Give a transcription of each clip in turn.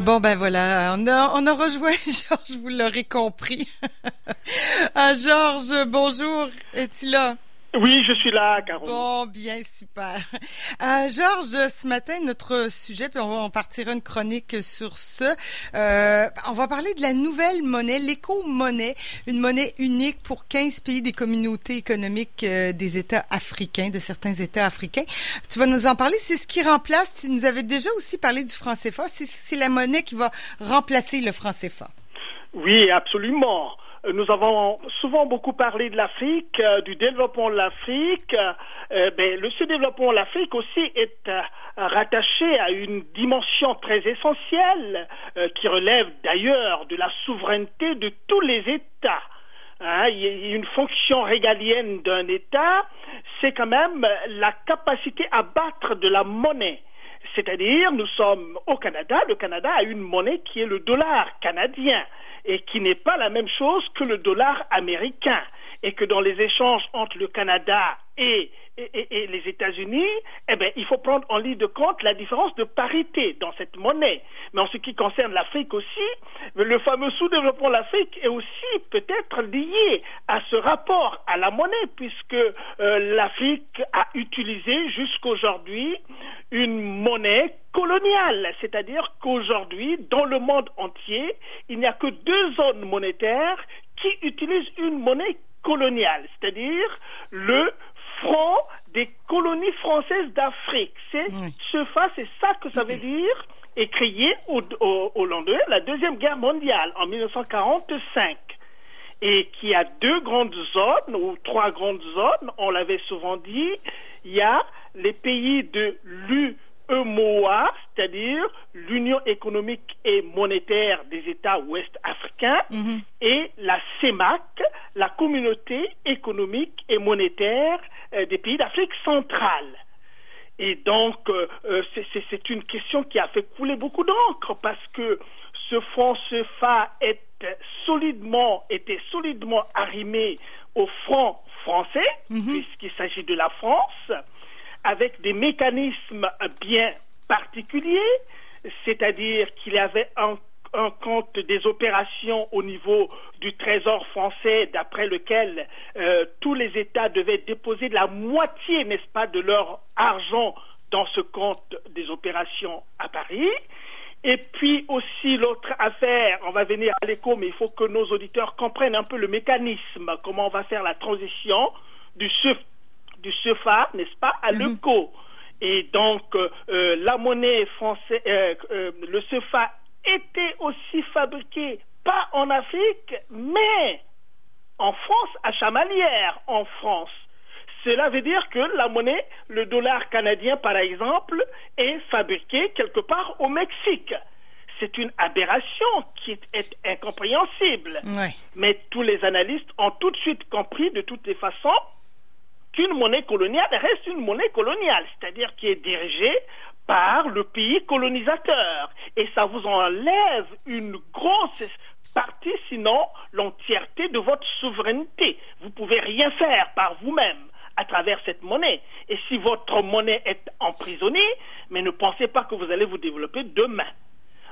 Bon, ben voilà, on a, on a rejoint Georges, vous l'aurez compris. ah, Georges, bonjour, es-tu là? Oui, je suis là, Caro. Bon, bien, super. Euh, Georges, ce matin, notre sujet, puis on, va, on partira une chronique sur ça. Euh, on va parler de la nouvelle monnaie, l'éco-monnaie, une monnaie unique pour 15 pays des communautés économiques euh, des États africains, de certains États africains. Tu vas nous en parler. C'est ce qui remplace, tu nous avais déjà aussi parlé du franc CFA, c'est la monnaie qui va remplacer le franc CFA. Oui, absolument. Nous avons souvent beaucoup parlé de l'Afrique, euh, du développement de l'Afrique. Euh, ben, le sous-développement de l'Afrique aussi est euh, rattaché à une dimension très essentielle qui relève d'ailleurs de la souveraineté de tous les États. Hein, une fonction régalienne d'un État, c'est quand même la capacité à battre de la monnaie. C'est-à-dire, nous sommes au Canada, le Canada a une monnaie qui est le dollar canadien et qui n'est pas la même chose que le dollar américain. Et que dans les échanges entre le Canada et, et, les États-Unis, eh bien, il faut prendre en ligne de compte la différence de parité dans cette monnaie. Mais en ce qui concerne l'Afrique aussi, le fameux sous-développement de l'Afrique est aussi peut-être lié à ce rapport à la monnaie, puisque euh, l'Afrique a utilisé jusqu'aujourd'hui une monnaie coloniale, c'est-à-dire qu'aujourd'hui, dans le monde entier, il n'y a que deux zones monétaires qui utilisent une monnaie coloniale, c'est-à-dire le franc des colonies françaises d'Afrique. C'est ce fa, c'est ça que ça veut dire, et créé au, au, lendemain de la Deuxième Guerre mondiale, en 1945 et qui a deux grandes zones ou trois grandes zones, on l'avait souvent dit, il y a les pays de l'U EMOA, c'est-à-dire l'Union économique et monétaire des États ouest africains, mhm. et la CEMAC, la Communauté économique et monétaire des pays d'Afrique centrale. Et donc, euh, euh, c'est une question qui a fait couler beaucoup d'encre parce que ce franc CFA est solidement, était solidement arrimé au franc français, mhm. puisqu'il s'agit de la France avec des mécanismes bien particuliers, c'est-à-dire qu'il y avait un, compte des opérations au niveau du Trésor français, d'après lequel euh, tous les États devaient déposer la moitié, n'est-ce pas, de leur argent dans ce compte des opérations à Paris. Et puis aussi l'autre affaire, on va venir à l'écho, mais il faut que nos auditeurs comprennent un peu le mécanisme, comment on va faire la transition du du CFA, n'est-ce pas, à mhm. l'ECO. Et donc, euh, euh, la monnaie française, euh, le CFA était aussi fabriqué pas en Afrique, mais en France, à Chamalières, en France. Cela veut dire que la monnaie, le dollar canadien par exemple, est fabriqué quelque part au Mexique. C'est une aberration qui est, incompréhensible. Mais tous les analystes ont tout de suite compris de toutes les façons qu'une monnaie coloniale reste une monnaie coloniale, c'est-à-dire qui est dirigée par le pays colonisateur. Et ça vous enlève une grosse partie, sinon l'entièreté de votre souveraineté. Vous pouvez rien faire par vous-même à travers cette monnaie. Et si votre monnaie est emprisonnée, mais ne pensez pas que vous allez vous développer demain.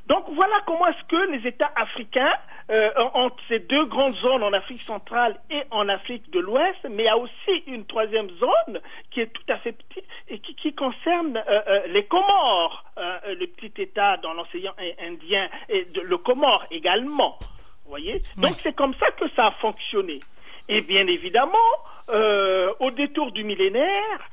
Donc voilà comment est-ce que les États africains, euh, entre ces deux grandes zones en Afrique centrale et en Afrique de l'Ouest, mais il y a aussi une troisième zone qui est tout à fait petite et qui, concerne euh, euh, les Comores, le petit État dans l'océan Indien et le Comore également. Voyez Donc c'est comme ça que ça a fonctionné. Et bien évidemment, au détour du millénaire,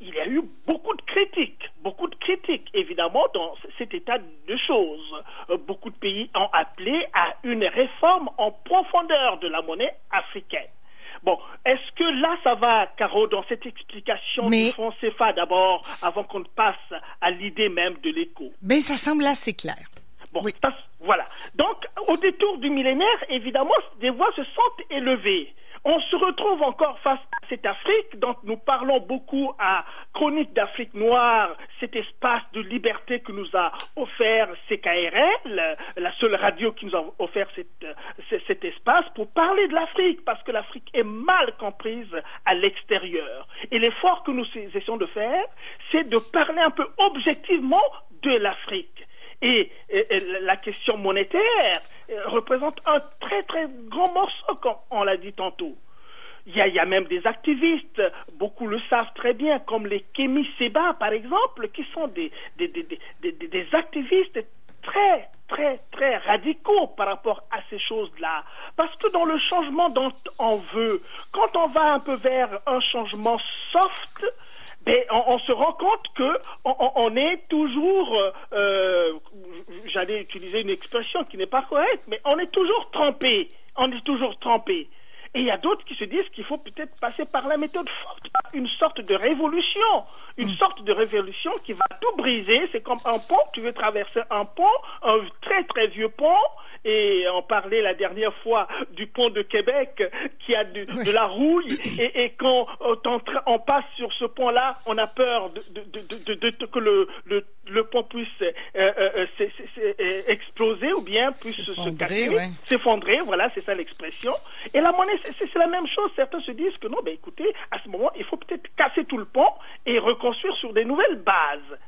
il y a eu beaucoup de critiques, beaucoup de critiques, évidemment, dans cet état de choses. Euh, beaucoup de pays ont appelé à une réforme en profondeur de la monnaie africaine. Bon, est-ce que là, ça va, Caro, dans cette explication du franc CFA d'abord, avant qu'on ne passe à l'idée même de l'écho? Mais ben, ça semble assez clair. Bon, voilà. Donc, au détour du millénaire, évidemment, des voix se sont élevées. On se retrouve encore face à cette Afrique dont nous parlons beaucoup à Chronique d'Afrique noire, cet espace de liberté que nous a offert CKRL, la seule radio qui nous a offert cet espace pour parler de l'Afrique, parce que l'Afrique est mal comprise à l'extérieur. Et l'effort que nous essayons de faire, c'est de parler un peu objectivement de l'Afrique. Et, la question monétaire représente un très très grand morceau, comme on l'a dit tantôt. Il y, a, même des activistes, beaucoup le savent très bien, comme les Kémy Seba, par exemple, qui sont des, des, des, des, activistes très, très, très radicaux par rapport à ces choses-là. Parce que dans le changement dont on veut, quand on va un peu vers un changement soft, ben, on, se rend compte que on, est toujours, euh, euh, j'allais utiliser une expression qui n'est pas correcte, mais on est toujours trempé. On est toujours trempé. Et il y a d'autres qui se disent qu'il faut peut-être passer par la méthode forte, une sorte de révolution, une mm. sorte de révolution qui va tout briser. C'est comme un pont, tu veux traverser un pont, un très très vieux pont, et on parlait la dernière fois du pont de Québec qui a de, la rouille. Et, quand on, passe sur ce pont-là, on a peur de, que le, le, pont puisse euh, euh, euh, exploser ou bien puisse se casser, s'effondrer, voilà, c'est ça l'expression. Et la monnaie, c'est la même chose. Certains se disent que non, ben écoutez, à ce moment, il faut peut-être casser tout le pont et reconstruire sur des nouvelles bases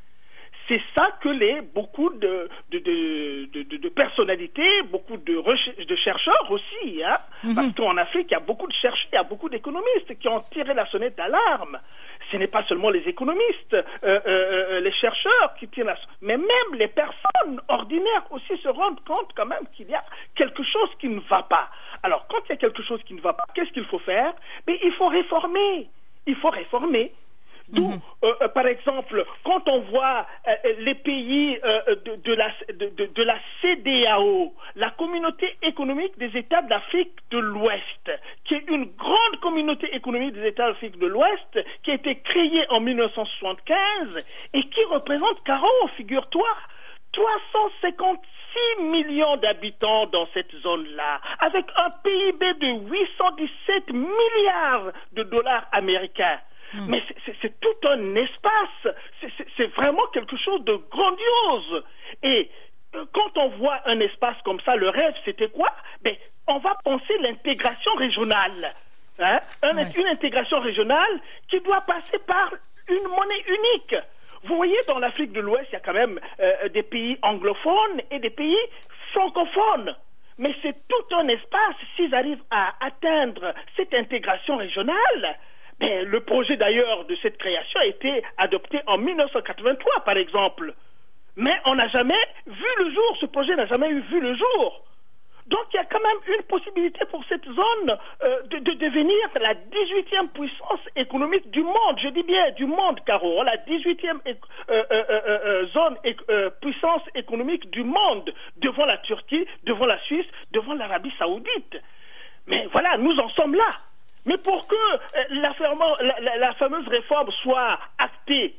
c'est ça que les beaucoup de, de, de, de personnalités, beaucoup de, de chercheurs aussi, hein, mhm. parce qu'en Afrique, il y a beaucoup de chercheurs, il y a beaucoup d'économistes qui ont tiré la sonnette d'alarme. Ce n'est pas seulement les économistes, euh, euh, euh, les chercheurs qui tirent la mais même les personnes ordinaires aussi se rendent compte quand même qu'il y a quelque chose qui ne va pas. Alors, quand il y a quelque chose qui ne va pas, qu'est-ce qu'il faut faire? Mais il faut réformer. Il faut réformer. D'où, mhm. euh, euh, par exemple, quand on voit euh, les pays de, de, la, de, de, la CDAO, la communauté économique des États d'Afrique de l'Ouest, qui est une grande communauté économique des États d'Afrique de l'Ouest, qui a été créée en 1975 et qui représente, Caro, figure-toi, 356 millions d'habitants dans cette zone-là, avec un PIB de 817 milliards de dollars américains. Hmm. Mais c'est tout un espace. C'est vraiment quelque chose de grandiose. Et euh, quand on voit un espace comme ça, le rêve, c'était quoi? Ben, On va penser l'intégration régionale. Hein? Une intégration régionale qui doit passer par une monnaie unique. Vous voyez, dans l'Afrique de l'Ouest, il y a quand même euh, des pays anglophones et des pays francophones. Mais c'est tout un espace, s'ils arrivent à atteindre cette intégration régionale, le projet d'ailleurs de cette création a été adopté en 1983, par exemple. Mais on n'a jamais vu le jour, ce projet n'a jamais eu vu le jour. Donc il y a quand même une possibilité pour cette zone euh, de, devenir la 18e puissance économique du monde. Je dis bien du monde, Caro. La 18e euh, euh, zone puissance économique du monde devant la Turquie, devant la Suisse, devant l'Arabie saoudite. Mais voilà, nous en sommes là. Mais pour que euh, la, fameuse réforme soit actée,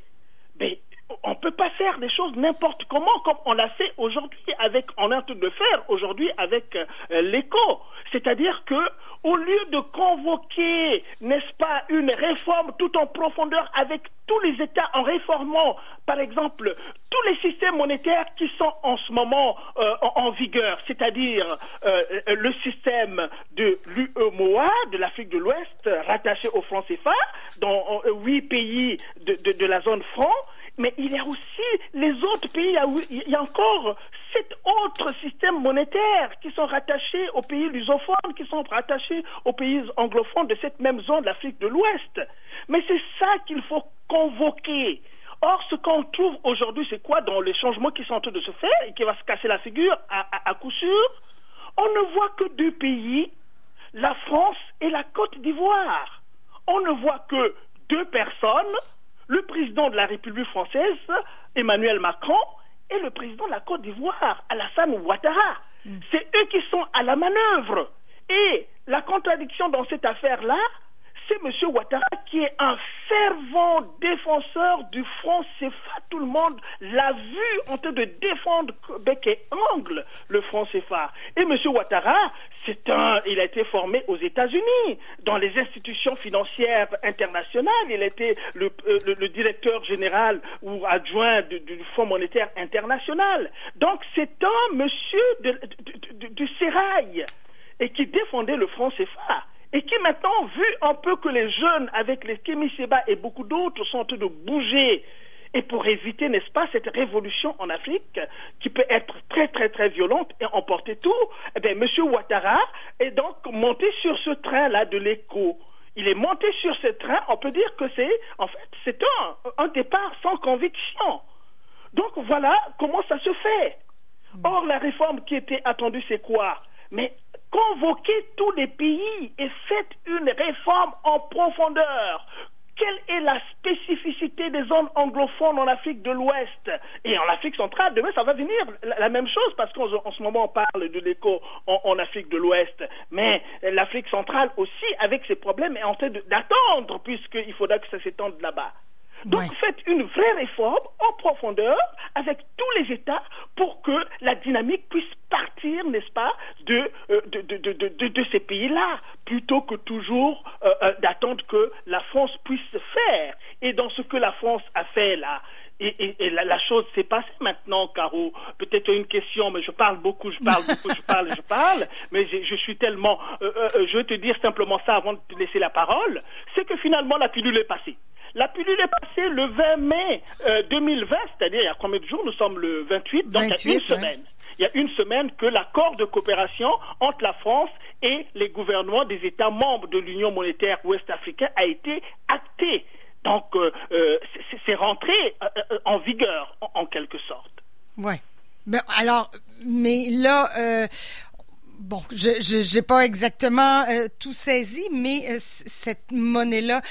ben, on ne peut pas faire des choses n'importe comment comme on l'a fait aujourd'hui avec, on est en train de faire aujourd'hui avec euh, l'écho. C'est-à-dire que au lieu de convoquer, n'est-ce pas, une réforme tout en profondeur avec tous les États en réformant, par exemple, tous les systèmes monétaires qui sont en ce moment euh, en, vigueur, c'est-à-dire euh, le système de l'UEMOA, de l'Afrique de l'Ouest, rattaché au franc CFA, dans huit pays de, de la zone franc, mais il y a aussi les autres pays, il y a encore sept autres systèmes monétaires qui sont rattachés aux pays lusophones, qui sont rattachés aux pays anglophones de cette même zone l'Afrique de l'Ouest. Mais c'est ça qu'il faut convoquer. Or, ce qu'on trouve aujourd'hui, c'est quoi dans les changements qui sont en train de se faire et qui va se casser la figure à coup sûr? On ne voit que deux pays, la France et la Côte d'Ivoire. On ne voit que deux personnes, le président de la République française, Emmanuel Macron, et le président de la Côte d'Ivoire, Alassane Ouattara. Mm. C'est eux qui sont à la manœuvre. Et la contradiction dans cette affaire-là, c'est M. Ouattara qui est un fervent défenseur du franc CFA. Tout le monde l'a vu en train de défendre bec et ongle le franc CFA. Et M. Ouattara, c'est un, il a été formé aux États-Unis, dans les institutions financières internationales. Il a été le, euh, directeur général ou adjoint du, Fonds monétaire international. Donc c'est un monsieur du sérail et qui défendait le franc CFA et qui maintenant, vu un peu que les jeunes avec les Kémy et beaucoup d'autres sont en train de bouger Et pour éviter, n'est-ce pas, cette révolution en Afrique qui peut être très, très, très violente et emporter tout, eh bien, M. Ouattara est donc monté sur ce train-là de l'écho. Il est monté sur ce train, on peut dire que c'est, en fait, c'est un, un départ sans conviction. Donc voilà comment ça se fait. Or, la réforme qui était attendue, c'est quoi? Mais convoquez tous les pays et faites une réforme en profondeur. Quelle est la spécificité des zones anglophones en Afrique de l'Ouest et en Afrique centrale? Demain, ça va venir la, même chose parce qu'en ce moment, on parle de l'écho en, Afrique de l'Ouest. Mais l'Afrique centrale aussi, avec ses problèmes, est en train d'attendre puisqu'il faudra que ça s'étende là-bas. Donc faites une vraie réforme en profondeur avec tous les États pour que la dynamique puisse partir, n'est-ce pas, de, euh, de, de, de, de, ces pays-là, plutôt que toujours euh, euh, d'attendre que la France puisse faire. Et dans ce que la France a fait là, et, et, la, la, chose s'est passée maintenant, Caro. Peut-être une question, mais je parle beaucoup, je parle beaucoup, je parle, je parle. Mais je, je suis tellement. je veux te dire simplement ça avant de te laisser la parole. C'est que finalement la pilule est passée. La pilule est passée le 20 mai 2020, euh, c'est-à-dire il y a combien de jours? Nous sommes le 28, donc il y a une semaine. Il y a une semaine que l'accord de coopération entre la France et les gouvernements des États membres de l'Union monétaire ouest-africaine a été acté. Donc, euh, euh, c'est rentré en vigueur, en, quelque sorte. Ouais. Mais alors, mais là, bon, je n'ai pas exactement tout saisi, mais cette monnaie-là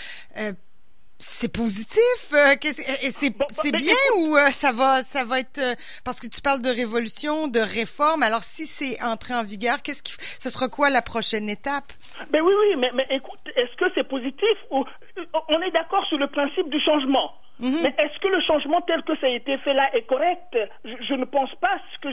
c'est positif. Euh, c'est c'est bien ou euh, ça va ça va être euh, parce que tu parles de révolution, de réforme. Alors si c'est entré en vigueur, qu'est-ce qui ce sera quoi la prochaine étape? Ben oui oui, mais, mais écoute, est-ce que c'est positif ou on est d'accord sur le principe du changement? Mhm. Mais est-ce que le changement tel que ça a été fait là est correct? Je, ne pense pas ce que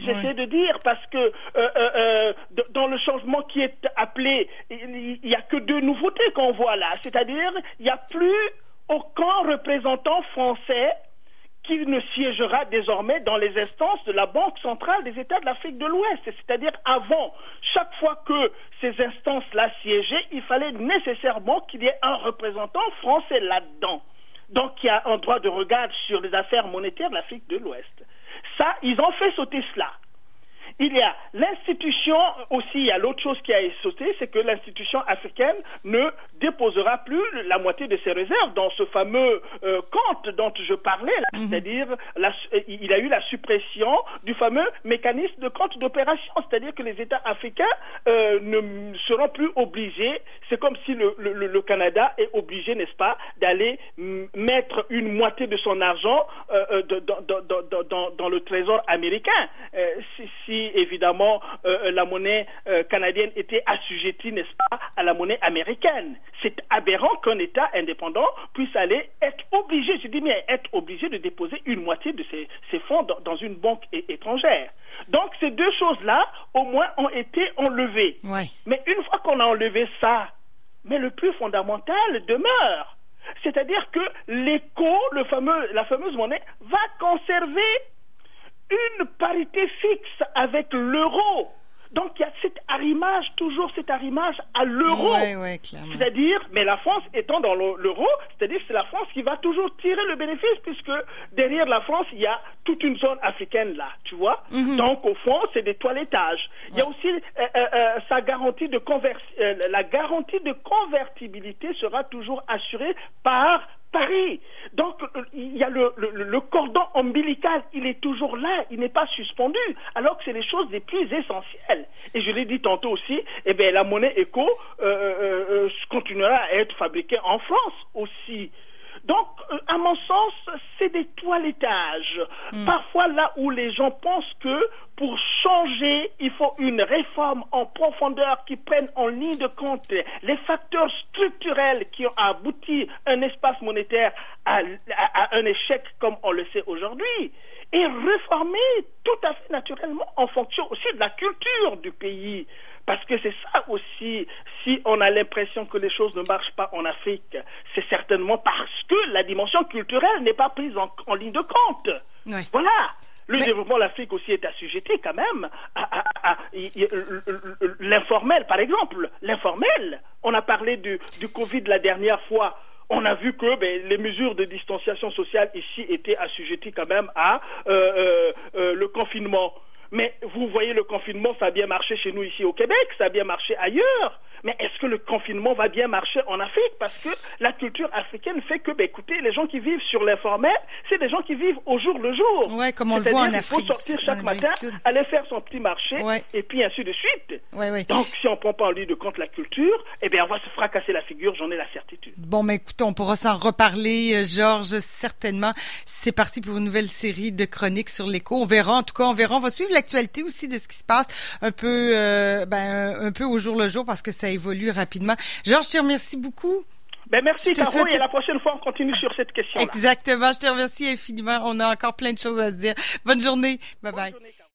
j'essaie de dire parce que euh, euh, euh dans le changement qui est appelé, il n'y a que deux nouveautés qu'on voit là. C'est-à-dire, il n'y a plus aucun représentant français qui ne siégera désormais dans les instances de la Banque centrale des États de l'Afrique de l'Ouest. C'est-à-dire avant, chaque fois que ces instances-là siégeaient, il fallait nécessairement qu'il y ait un représentant français là-dedans qui a un droit de regard sur les affaires monétaires de l'Afrique de l'Ouest. Ça, ils ont fait sauter cela. Il y a l'institution aussi, il y a l'autre chose qui a sauté, c'est que l'institution africaine ne déposera plus la moitié de ses réserves dans ce fameux euh, compte dont je parlais, mhm. c'est-à-dire il a eu la suppression du fameux mécanisme de compte d'opération, c'est-à-dire que les États africains euh, ne seront plus obligés, c'est comme si le, Canada est obligé, n'est-ce pas, d'aller mettre une moitié de son argent euh, dans, le trésor américain. si évidemment euh, euh, la monnaie euh, canadienne était assujettie, n'est-ce pas, à la monnaie américaine. C'est aberrant qu'un État indépendant puisse aller être obligé, je dis bien être obligé de déposer une moitié de ses, fonds dans, une banque étrangère. Donc ces deux choses-là, au moins, ont été enlevées. Mais une fois qu'on a enlevé ça, mais le plus fondamental demeure. C'est-à-dire que l'écho, la fameuse monnaie, va conserver une parité fixe avec l'euro. Donc il y a cet arrimage, toujours cet arrimage à l'euro. c'est-à-dire, mais la France étant dans l'euro, c'est-à-dire c'est la France qui va toujours tirer le bénéfice puisque derrière la France, il y a toute une zone africaine là, tu vois. Mhm. Donc au fond, c'est des toilettages. Il y a aussi euh, euh, euh, sa garantie de la garantie de convertibilité sera toujours assurée par Paris. Donc, euh, il y a le, cordon ombilical, il est toujours là, il n'est pas suspendu, alors que c'est les choses les plus essentielles. Et je l'ai dit tantôt aussi, eh bien, la monnaie éco euh, euh, continuera à être fabriquée en France aussi. Donc, euh, à mon sens, c'est des toilettages. Hmm. Parfois, là où les gens pensent que pour changer, il faut une réforme en profondeur qui prenne en ligne de compte les facteurs structurels qui ont abouti un espace monétaire à, un échec comme on le sait aujourd'hui et réformer tout à fait naturellement en fonction aussi de la culture du pays. Parce que c'est ça aussi, si on a l'impression que les choses ne marchent pas en Afrique, c'est certainement parce que la dimension culturelle n'est pas prise en, ligne de compte. Voilà. Le développement de l'Afrique aussi est assujetti quand même à, l'informel, par exemple. L'informel, on a parlé du, du Covid la dernière fois on a vu que ben, les mesures de distanciation sociale ici étaient assujetties quand même à euh, euh, le confinement. Mais vous voyez, le confinement, ça a bien marché chez nous ici au Québec, ça a bien marché ailleurs. Mais est-ce que le confinement va bien marcher en Afrique? Parce que la culture africaine fait que, ben, écoutez, les gens qui vivent sur l'informel, c'est des gens qui vivent au jour le jour. Ouais, comme on le voit en Afrique. Il faut sortir chaque matin, aller faire son petit marché, et puis ainsi de suite. Ouais, ouais. Donc, si on prend pas en ligne de compte la culture, eh bien, on va se fracasser la figure, j'en ai la certitude. Bon, mais écoute, on pourra s'en reparler, euh, Georges, certainement. C'est parti pour une nouvelle série de chroniques sur l'écho. On verra, en tout cas, on verra. On va suivre l'actualité aussi de ce qui se passe un peu, euh, ben, un peu au jour le jour parce que ça évolue rapidement. Georges, je te remercie beaucoup. Ben merci, Caro, et la prochaine fois, on continue sur cette question. -là. Exactement, je te remercie infiniment. On a encore plein de choses à se dire. Bonne journée. Bye bye.